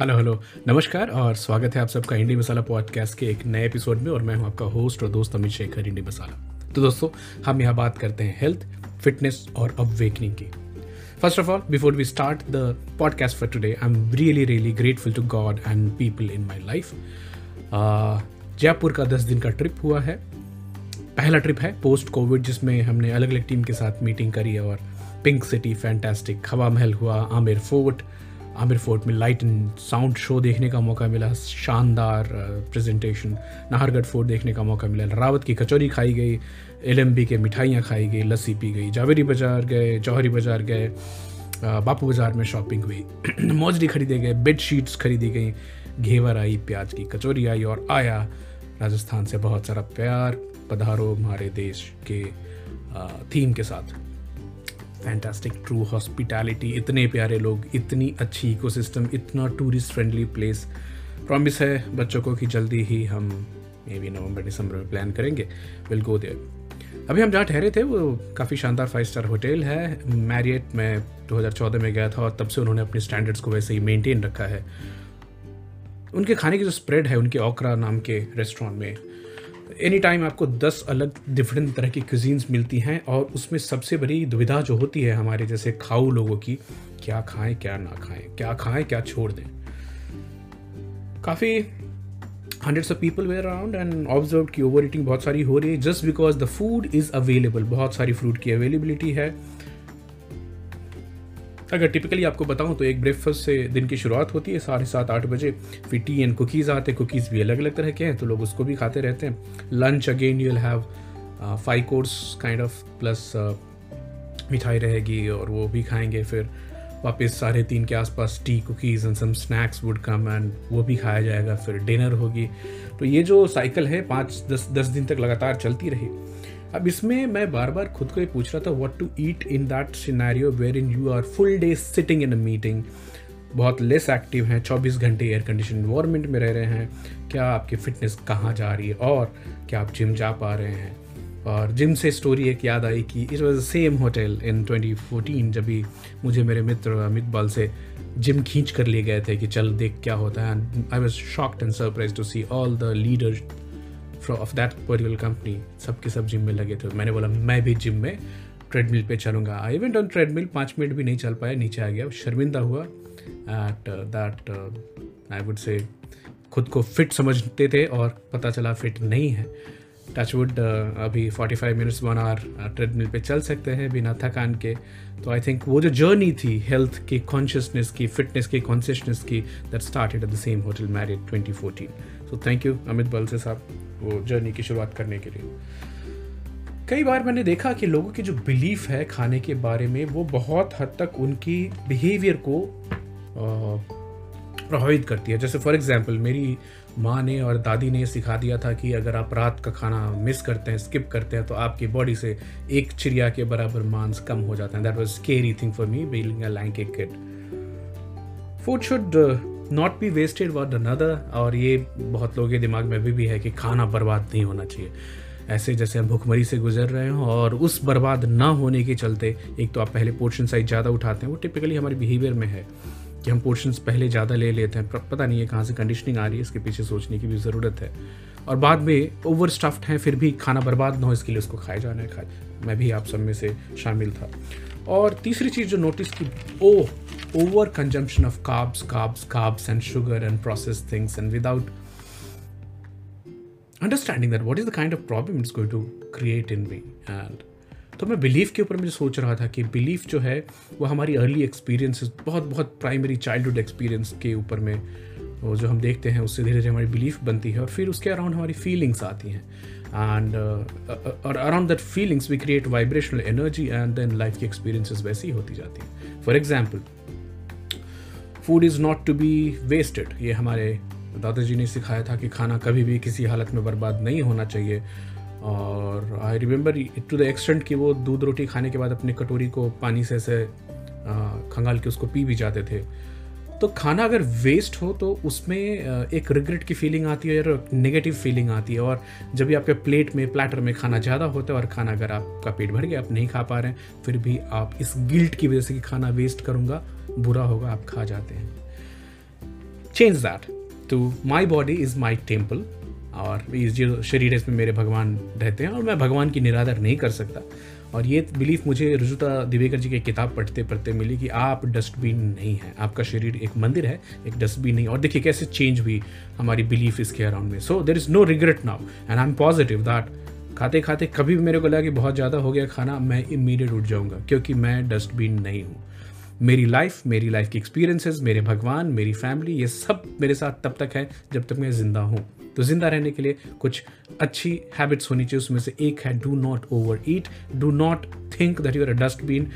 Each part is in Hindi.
Hello hello. नमस्कार और स्वागत है आप सबका इंडी मसाला पॉडकास्ट के एक नए एपिसोड में और मैं हूँ आपका होस्ट और दोस्त अमित शेखर, इंडी मसाला। तो दोस्तों, हम यहाँ बात करते हैं हेल्थ फिटनेस और अवेकनिंग की। First of all before we start the podcast for today I am really really grateful to God and people in my life Jaipur का दस दिन का ट्रिप हुआ है। पहला ट्रिप है पोस्ट कोविड जिसमें हमने अलग अलग टीम के साथ मीटिंग करी और pink city fantastic Hawa Mahal हुआ, आमिर फोर्ट आमिर फोर्ट में लाइट एंड साउंड शो देखने का मौका मिला, शानदार प्रेजेंटेशन नाहरगढ़ फोर्ट देखने का मौका मिला। रावत की कचौरी खाई गई एल के मिठाइयाँ खाई गई, लस्सी पी गई, जावेरी बाज़ार गए, जौहरी बाज़ार गए बापू बाज़ार में शॉपिंग हुई। मोजरी खरीदे गए बेड शीट्स खरीदी गई घेवर आई, प्याज की कचौरी आई और आया राजस्थान से बहुत सारा प्यार, पधारो हमारे देश के थीम के साथ। फैंटास्टिक ट्रू हॉस्पिटैलिटी इतने प्यारे लोग, इतनी अच्छी इकोसिस्टम इतना टूरिस्ट फ्रेंडली प्लेस प्रॉमिस है, बच्चों को कि जल्दी ही हम मे बी नवंबर दिसंबर में प्लान करेंगे. विल गो देयर अभी हम जहाँ ठहरे थे, वो काफ़ी शानदार फाइव स्टार होटल है. मैरियट में 2014 में गया था और तब से उन्होंने अपने स्टैंडर्ड्स को वैसे ही मेंटेन रखा है. उनके खाने की जो स्प्रेड है, उनके ओकरा नाम के रेस्टोरेंट में एनी टाइम आपको दस अलग डिफरेंट तरह की क्यूजीन्स मिलती हैं और उसमें सबसे बड़ी दुविधा जो होती है हमारे जैसे खाऊ लोगों की, क्या खाएँ, क्या ना खाएँ, क्या खाएँ, क्या छोड़ दें। काफ़ी hundreds of people were around and observe की ओवर ईटिंग बहुत सारी हो रही है just because the food is available बहुत सारी फ्रूट की अवेलेबिलिटी है। अगर टिपिकली आपको बताऊँ तो एक ब्रेकफास्ट से दिन की शुरुआत होती है, साढ़े सात, आठ बजे। फिर टी एंड कुकीज़ आते हैं। कुकीज़ भी अलग अलग तरह के हैं तो लोग उसको भी खाते रहते हैं। Lunch again you'll have five course kind of plus मिठाई रहेगी और वो भी खाएँगे। फिर वापस साढ़े तीन के आसपास tea cookies and some snacks would come and वो भी खाया जाएगा। फिर डिनर होगी। तो ये जो साइकिल है, पाँच, दस दस दिन तक लगातार चलती रही। अब इसमें मैं बार बार खुद को ये पूछ रहा था what to eat in that scenario where in you are full day sitting in a meeting बहुत लेस एक्टिव हैं 24 घंटे एयर कंडीशन इन्वायरमेंट में रह रहे हैं। क्या आपकी फिटनेस कहाँ जा रही है? और क्या आप जिम जा पा रहे हैं? और जिम से स्टोरी एक याद आई कि it was same hotel in 2014 जब भी मुझे मेरे मित्र अमित बाल से जिम खींच कर लिए गए थे कि चल देख क्या होता है। I was shocked and surprise to see all the leaders of that particular company सबके सब जिम में लगे थे। मैंने बोला मैं भी जिम में ट्रेडमिल पे चलूँगा। आई वेंट ऑन ट्रेडमिल पाँच मिनट भी नहीं चल पाया नीचे आ गया। शर्मिंदा हुआ at that I would say खुद को फिट समझते थे और पता चला फिट नहीं है। टचवुड uh, अभी 45 मिनट्स वन आवर ट्रेडमिल पे चल सकते हैं बिना थकान के। तो आई थिंक वो जो जर्नी थी हेल्थ की कॉन्शियसनेस की फिटनेस की कॉन्शियसनेस की that started at the same hotel Marriott 2014 so thank you Amit Balse साहब, वो जर्नी की शुरुआत करने के लिए। कई बार मैंने देखा कि लोगों की जो बिलीफ है खाने के बारे में, वो बहुत हद तक उनकी बिहेवियर को प्रभावित करती है। जैसे फॉर एग्जांपल मेरी माँ ने और दादी ने सिखा दिया था कि अगर आप रात का खाना मिस करते हैं स्किप करते हैं तो आपकी बॉडी से एक चिड़िया के बराबर मांस कम हो जाता है। That was scary thing for me being a lanky kid food should not be wasted one another और ये बहुत लोगों के दिमाग में अभी भी है कि खाना बर्बाद नहीं होना चाहिए। ऐसे जैसे हम भुखमरी से गुजर रहे हो और उस बर्बाद ना होने के चलते, एक तो आप पहले पोर्शन साइज़ ज़्यादा उठाते हैं, वो टिपिकली हमारे बिहेवियर में है कि हम पोर्शंस पहले ज़्यादा ले लेते हैं पता नहीं है कहाँ से कंडीशनिंग आ रही है, इसके पीछे सोचने की भी ज़रूरत है। और बाद में ओवर स्टफ्ड हैं, फिर भी खाना बर्बाद ना हो, इसके लिए उसको खाए जाना है खाए मैं भी आप सब में से शामिल था। और तीसरी चीज़ जो नोटिस की o over consumption of carbs carbs carbs and sugar and process things and without understanding that what is the kind of problem it's going to create in me and तो मैं बिलीव के ऊपर मुझे सोच रहा था कि बिलीफ जो है, वो हमारी अर्ली एक्सपीरियंसेस बहुत बहुत प्राइमरी चाइल्डहुड एक्सपीरियंस के ऊपर में जो हम देखते हैं, उससे धीरे धीरे हमारी बिलीफ बनती है और फिर उसके अराउंड हमारी फीलिंग्स आती हैं। और around that feelings we create vibrational energy and then life की एक्सपीरियंसेस वैसी ही होती जाती हैं for example food is not to be wasted ये हमारे दादाजी ने सिखाया था कि खाना कभी भी किसी हालत में बर्बाद नहीं होना चाहिए और I remember to the extent कि वो दूध रोटी खाने के बाद अपनी कटोरी को पानी से ऐसे खंगाल के उसको पी भी जाते थे तो खाना अगर वेस्ट हो तो उसमें एक रिग्रेट की फीलिंग आती है और नेगेटिव फीलिंग आती है। और जब भी आपके प्लेट में प्लेटर में खाना ज़्यादा होता है और खाना अगर आपका पेट भर गया, आप नहीं खा पा रहे हैं, फिर भी आप इस गिल्ट की वजह से कि खाना वेस्ट करूँगा, बुरा होगा, आप खा जाते हैं। चेंज दैट तो my body is my temple और इस जो शरीर है, इसमें मेरे भगवान रहते हैं और मैं भगवान की निरादर नहीं कर सकता। और ये बिलीफ मुझे रुजुता दिवेकर जी की किताब पढ़ते पढ़ते मिली कि आप डस्टबिन नहीं हैं। आपका शरीर एक मंदिर है, एक डस्टबिन नहीं। और देखिए कैसे चेंज हुई हमारी बिलीफ इसके अराउंड में। So there is no regret now and I am positive that खाते खाते कभी भी मेरे को लगा कि बहुत ज़्यादा हो गया खाना, मैं इमीडिएट उठ जाऊँगा, क्योंकि मैं डस्टबिन नहीं हूँ। मेरी लाइफ मेरी लाइफ की एक्सपीरियंसेस मेरे भगवान मेरी फैमिली ये सब मेरे साथ तब तक है जब तक मैं ज़िंदा हूँ। तो ज़िंदा रहने के लिए कुछ अच्छी हैबिट्स होनी चाहिए उसमें से एक है do not over eat do not think that you're a dustbin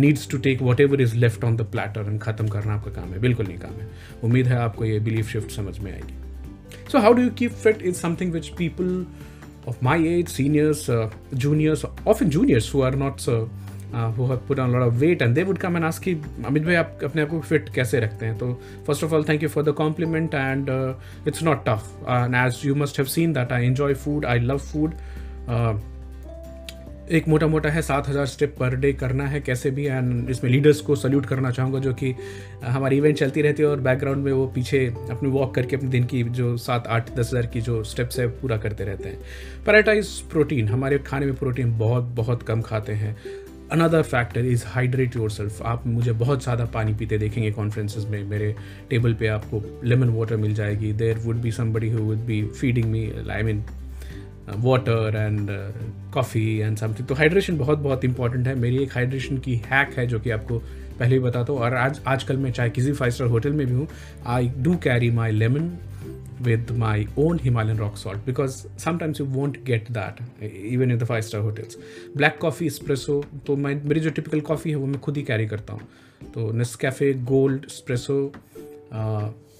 needs to take whatever is left on the platter and ख़त्म करना आपका काम है। बिल्कुल नहीं काम है। उम्मीद है आपको ये बिलीफ शिफ्ट समझ में आएगी। So how do you keep fit is something which people my age, seniors, uh, juniors, often juniors who are not uh, have put on a lot of weight and they would come and ask कि, अमित भाई, आप अपने आप को फिट कैसे रखते हैं? तो first of all thank you for the compliment and it's not tough and as you must have seen that I enjoy food I love food एक मोटा मोटा है, सात हज़ार स्टेप पर डे करना है कैसे भी एंड इसमें लीडर्स को सल्यूट करना चाहूँगा जो कि हमारी इवेंट चलती रहती है और बैकग्राउंड में वो पीछे अपनी वॉक करके अपने दिन की जो सात, आठ, दस हज़ार की जो स्टेप्स है, पूरा करते रहते हैं। पैराटाइज प्रोटीन हमारे खाने में प्रोटीन बहुत बहुत कम खाते हैं। Another factor is hydrate yourself आप मुझे बहुत ज़्यादा पानी पीते देखेंगे कॉन्फ्रेंसेज में, मेरे टेबल पे आपको लेमन वाटर मिल जाएगी there would be somebody who would be feeding me I mean water and coffee and something तो हाइड्रेशन बहुत बहुत इंपॉर्टेंट है। मेरी एक हाइड्रेशन की हैक है जो कि आपको पहले ही बताता हूँ और आज, आजकल मैं चाहे किसी फाइव स्टार होटल में भी हूँ I do carry my lemon with my own Himalayan rock salt because sometimes you won't get that even in the five star hotels. Black coffee, espresso तो मैं मेरी जो टिपिकल कॉफ़ी है वो मैं खुद ही कैरी करता हूँ। तो Nescafe gold espresso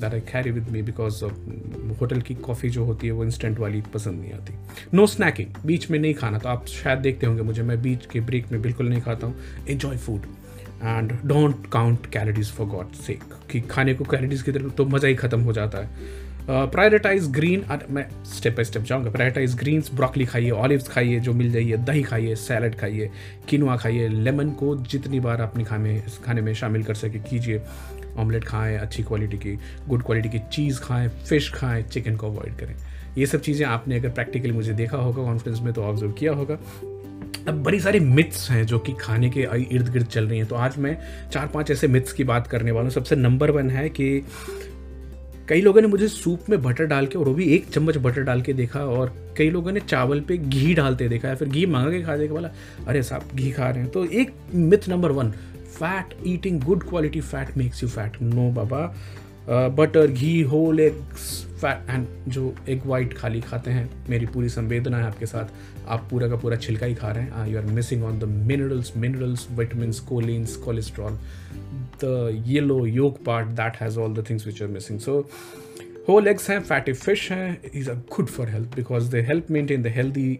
that I carry with me because hotel की कॉफ़ी जो होती है वो इंस्टेंट वाली पसंद नहीं आती। नो स्नैकिंग बीच में नहीं खाना तो आप शायद देखते होंगे मुझे मैं बीच के ब्रेक में बिल्कुल नहीं खाता हूँ। Enjoy food and don't count calories for God sake कि खाने को कैलोरीज की तरफ़ तो मज़ा ही ख़त्म हो जाता है। प्रायोरिटाइज uh, ग्रीन मैं स्टेप बाई स्टेप जाऊँगा। प्रायोरिटाइज ग्रीन्स ब्रोकली खाइए ऑलिव्स खाइए जो मिल जाइए दही खाइए सैलड खाइए किनुआ खाइए लेमन को जितनी बार अपने खाने खाने में शामिल कर सके कीजिए। ऑमलेट खाएँ अच्छी क्वालिटी की गुड क्वालिटी की चीज़ खाएँ फ़िश खाएँ चिकन को अवॉइड करें। ये सब चीज़ें आपने अगर प्रैक्टिकली मुझे देखा होगा कॉन्फ्रेंस में तो ऑब्ज़र्व किया होगा। अब बड़ी सारी मिथ्स हैं जो कि खाने के इर्द गिर्द चल रही हैं। तो आज मैं चार पाँच ऐसे मिथ्स की बात करने वाला हूँ। सबसे नंबर वन है कि कई लोगों ने मुझे सूप में बटर डाल के और वो भी एक चम्मच बटर डाल के देखा और कई लोगों ने चावल पे घी डालते देखा या फिर घी मंगा के खा देखा बोला, अरे साहब, घी खा रहे हैं। तो एक myth number one fat eating good quality fat makes you fat no Baba butter ghee whole eggs fat and जो एग वाइट खाली खाते हैं, मेरी पूरी संवेदना है आपके साथ। आप पूरा का पूरा छिलका ही खा रहे हैं। You are missing on the minerals minerals vitamin cholines cholesterol the yellow yolk part that has all the things which are missing so whole eggs हैं फैटी फ़िश हैं is a good for health because they help maintain the healthy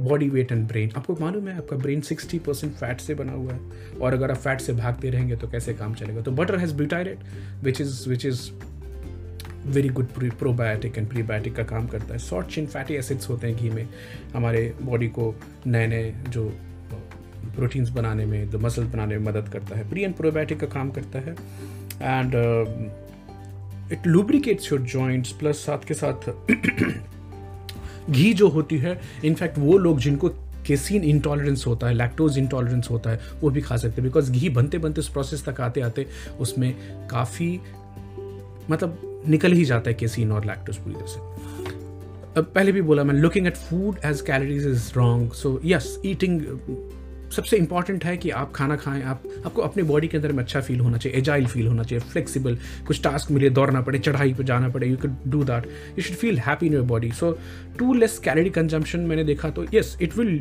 body weight and brain आपको मालूम है, आपका ब्रेन सिक्सटी परसेंट फैट से बना हुआ है और अगर आप फैट से भागते रहेंगे तो कैसे काम चलेगा? तो butter has butyrate which is which is very good probiotic and prebiotic का काम करता है. शॉर्ट चिन फैटी एसिड्स होते हैं घी में. हमारे बॉडी को नए नए जो प्रोटीन्स बनाने में, जो मसल्स बनाने में मदद करता है. प्री एंड प्रोबायोटिक का काम करता है. And it lubricates your joints plus साथ के साथ घी जो होती है इनफैक्ट वो लोग जिनको केसिन इंटॉलरेंस होता है लैक्टोज इंटॉलरेंस होता है, वो भी खा सकते हैं। बिकॉज़ घी बनते बनते उस प्रोसेस तक आते आते उसमें काफ़ी मतलब निकल ही जाता है केसिन और लैक्टोज पूरी तरह से। अब पहले भी बोला मैं looking at food as calories is wrong so yes eating सबसे इंपॉर्टेंट है कि आप खाना खाएँ, आप, आपको अपने बॉडी के अंदर में अच्छा फील होना चाहिए एजाइल फील होना चाहिए फ्लेक्सिबल कुछ टास्क मिले, दौड़ना पड़े, चढ़ाई पर जाना पड़े you can do that you should feel happy in your body so too less calorie consumption मैंने देखा तो yes it will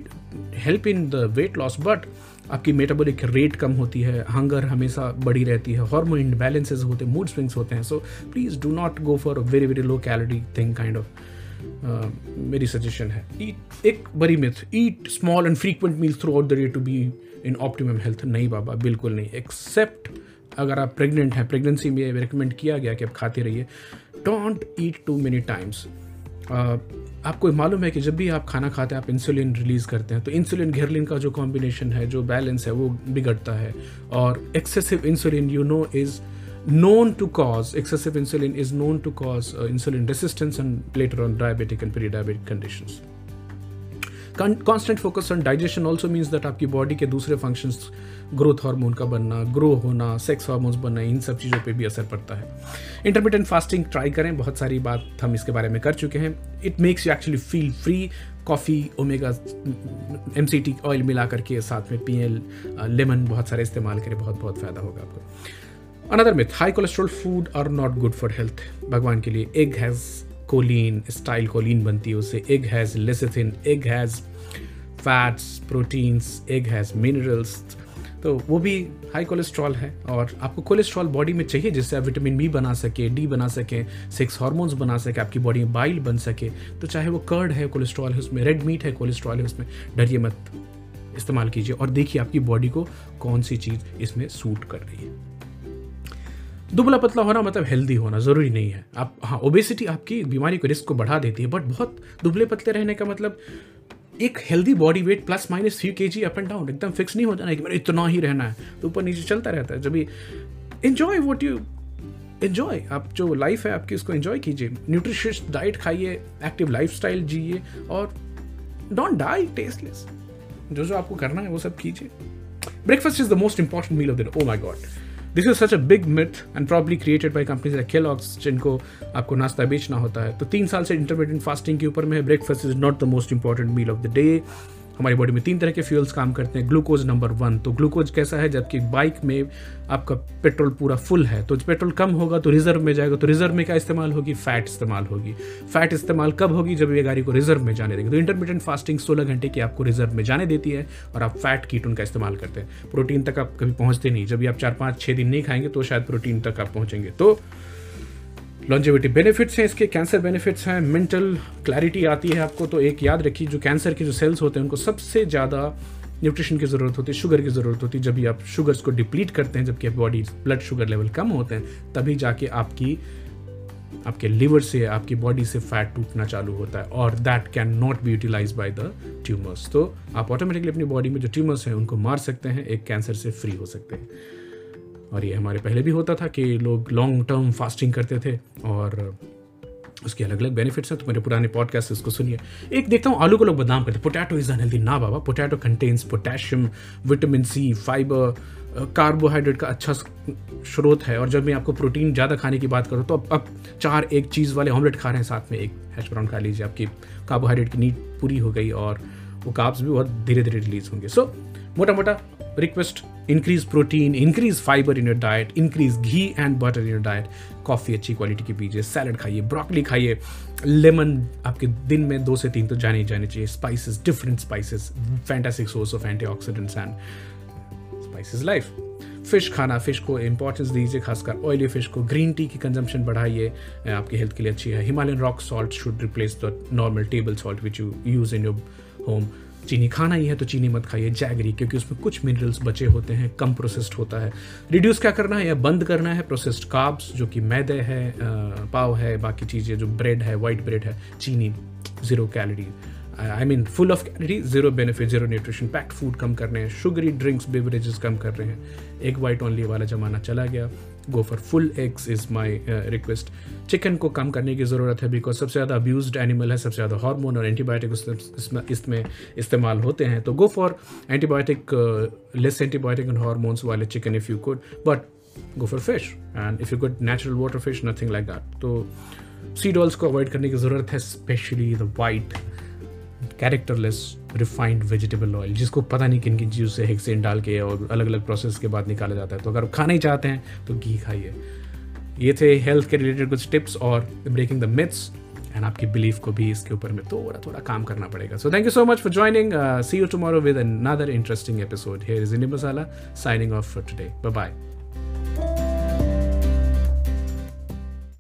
help in the weight loss but आपकी मेटाबॉलिक रेट कम होती है हंगर हमेशा बढ़ी रहती है हार्मोन इनबैलेंसेज होते हैं मूड स्विंग्स होते हैं so please do not go for very very low calorie thing kind of मेरी सजेशन है। ईट एक बड़ी myth eat small and frequent meals throughout the day to be in optimum health नहीं बाबा, बिल्कुल नहीं। एक्सेप्ट अगर आप प्रेग्नेंट हैं प्रेगनेंसी में रिकमेंड किया गया कि आप खाते रहिए। Don't eat too many times आपको मालूम है कि जब भी आप खाना खाते हैं, आप इंसुलिन रिलीज़ करते हैं तो इंसुलिन घेरलिन का जो कॉम्बिनेशन है, जो बैलेंस है, वो बिगड़ता है। और excessive insulin you know is known to cause excessive insulin is known to cause uh, insulin resistance and later on diabetic and pre-diabetic conditions. Constant focus on digestion also means that आपकी बॉडी के दूसरे फ़ंक्शंस ग्रोथ हार्मोन का बनना ग्रो होना सेक्स हार्मोन्स बनना इन सब चीज़ों पे भी असर पड़ता है। इंटरमीडियंट फास्टिंग ट्राई करें बहुत सारी बात हम इसके बारे में कर चुके हैं। It makes you actually feel free coffee omega M oil मिला करके साथ में पीएल लेमन बहुत सारे इस्तेमाल करें बहुत बहुत फ़ायदा होगा आपको। Another myth high cholesterol food are not good for health भगवान के लिए egg has choline style choline बनती है उससे egg has lecithin egg has fats proteins egg has minerals तो वो भी हाई कोलेस्ट्रॉल है और आपको कोलेस्ट्रॉल बॉडी में चाहिए जिससे आप विटामिन बी बना सके डी बना सके सेक्स हार्मोन्स बना सके, आपकी बॉडी में बाइल बन सके। तो चाहे वो कर्ड है कोलेस्ट्रॉल है उसमें रेड मीट है कोलेस्ट्रॉल है उसमें, डरिए मत। इस्तेमाल कीजिए और देखिए आपकी बॉडी को कौन सी चीज़ इसमें सूट कर रही है। दुबला पतला होना मतलब हेल्दी होना ज़रूरी नहीं है। आप हाँ ओबेसिटी आपकी बीमारी को रिस्क को बढ़ा देती है बट बहुत दुबले पतले रहने का मतलब एक healthy body weight plus minus three K G up and down एकदम फिक्स नहीं हो जाना कि मेरा इतना ही रहना है। तो ऊपर नीचे चलता रहता है। जब भी इन्जॉय वॉट यू इन्जॉय आप जो लाइफ है आपकी उसको इन्जॉय कीजिए। न्यूट्रिशियस डाइट खाइए एक्टिव लाइफ स्टाइल जिए और डोंट डाई टेस्टलेस जो जो आपको करना है वो सब कीजिए। Breakfast is the most important meal of the oh my god this is such a big myth and probably created by companies like Kellogg's जिनको आपको नाश्ता बेचना होता है। तो तीन साल से इंटरमीडियंट फास्टिंग के ऊपर में breakfast is not the most important meal of the day हमारी बॉडी में तीन तरह के फ्यूल्स काम करते हैं ग्लूकोज नंबर वन तो ग्लूकोज कैसा है? जबकि बाइक में आपका पेट्रोल पूरा फुल है तो पेट्रोल कम होगा तो रिज़र्व में जाएगा तो रिज़र्व में क्या इस्तेमाल होगी? फैट इस्तेमाल होगी। फैट इस्तेमाल कब होगी? जब ये गाड़ी को रिज़र्व में जाने देगी। तो इंटरमीडियंट फास्टिंग सोलह घंटे की आपको रिज़र्व में जाने देती है और आप फैट कीटोन का इस्तेमाल करते हैं। प्रोटीन तक आप कभी पहुँचते नहीं। जब आप चार, पाँच छः दिन नहीं खाएँगे तो शायद प्रोटीन तक आप पहुँचेंगे। तो लॉन्जिविटी बेनिफिट्स हैं, इसके कैंसर बेनिफिट्स हैं मेंटल क्लैरिटी आती है आपको तो एक याद रखिए, जो कैंसर के जो सेल्स होते हैं, उनको सबसे ज़्यादा न्यूट्रिशन की ज़रूरत होती है शुगर की ज़रूरत होती है। जब भी आप शुगर्स को डिप्लीट करते हैं, जबकि बॉडी ब्लड शुगर लेवल कम होते हैं, तभी जाके आपकी, आपके लिवर से, आपकी बॉडी से फैट टूटना चालू होता है, और that can not be utilise by the tumours तो आप ऑटोमेटिकली अपनी बॉडी में जो ट्यूमर्स हैं, उनको मार सकते हैं, एक कैंसर से फ्री हो सकते हैं। और ये हमारे पहले भी होता था कि लोग लॉन्ग टर्म फास्टिंग करते थे और उसके अलग अलग बेनिफिट्स हैं। तो मेरे पुराने पॉडकास्ट इसको सुनिए। एक देखता हूँ, आलू को लोग बदाम करते पोटैटो इज़ अनहेल्दी ना बाबा potato contains potassium vitamin C fibre carbohydrate का अच्छा स्रोत है। और जब मैं आपको प्रोटीन ज़्यादा खाने की बात करूँ तो अब अब चार एक चीज़ वाले ऑमलेट खा रहे हैं साथ में। एक हैश ब्राउन खा लीजिए, आपकी कार्बोहाइड्रेट की नीड पूरी हो गई और वो काब्स भी बहुत धीरे धीरे रिलीज़ होंगे। सो मोटा मोटा request increase protein increase fibre in your diet increase ghee and butter in your diet coffee अच्छी क्वालिटी की पीजिए सैलड खाइए ब्रोकली खाइए। लेमन आपके दिन में दो से तीन तो जाने ही जाने चाहिए। Spices different spices fantastic source of antioxidants and spices life fish खाना फ़िश को इंपॉर्टेंस दीजिए, खासकर ऑयली फ़िश को। ग्रीन टी की कंजम्पशन बढ़ाइए आपकी हेल्थ के लिए अच्छी है। Himalayan rock salt should replace the normal table salt which you use in your home चीनी, खाना ही है तो चीनी मत खाइए जैगरी क्योंकि उसमें कुछ मिनरल्स बचे होते हैं, कम प्रोसेस्ड होता है। रिड्यूस क्या करना है या बंद करना है? प्रोसेस्ड काब्स जो कि मैदे है पाव है, बाकी चीज़ें जो ब्रेड है वाइट ब्रेड है, चीनी zero calorie I mean full of calorie zero benefit zero nutrition packed food कम कर रहे हैं शुगरी ड्रिंक्स बेवरेजेस कम कर रहे हैं। एक वाइट ऑनली वाला ज़माना चला गया। Go for full eggs is my request chicken को कम करने की ज़रूरत है बिकॉज़ सबसे ज़्यादा अब्यूज एनिमल है, सबसे ज़्यादा हार्मोन और एंटीबायोटिक इसमें इस्तेमाल होते हैं। तो go for antibiotic less antibiotic and hormones वाले chicken if you could but go for fish and if you good natural water fish nothing like that तो सीड ऑल्स को अवॉइड करने की ज़रूरत है specially the white characterless refined vegetable oil जिसको पता नहीं किन किन चीज़ों से हेक्सेन डाल के और अलग अलग प्रोसेस के बाद निकाला जाता है। तो अगर खाना ही चाहते हैं तो घी खाइए। ये थे हेल्थ के रिलेटेड कुछ टिप्स और ब्रेकिंग द मिथ्स एंड आपकी बिलीफ को भी इसके ऊपर में थोड़ा थोड़ा काम करना पड़ेगा। So thank you so much for joining see you tomorrow with another interesting episode here is Indian masala signing off for today bye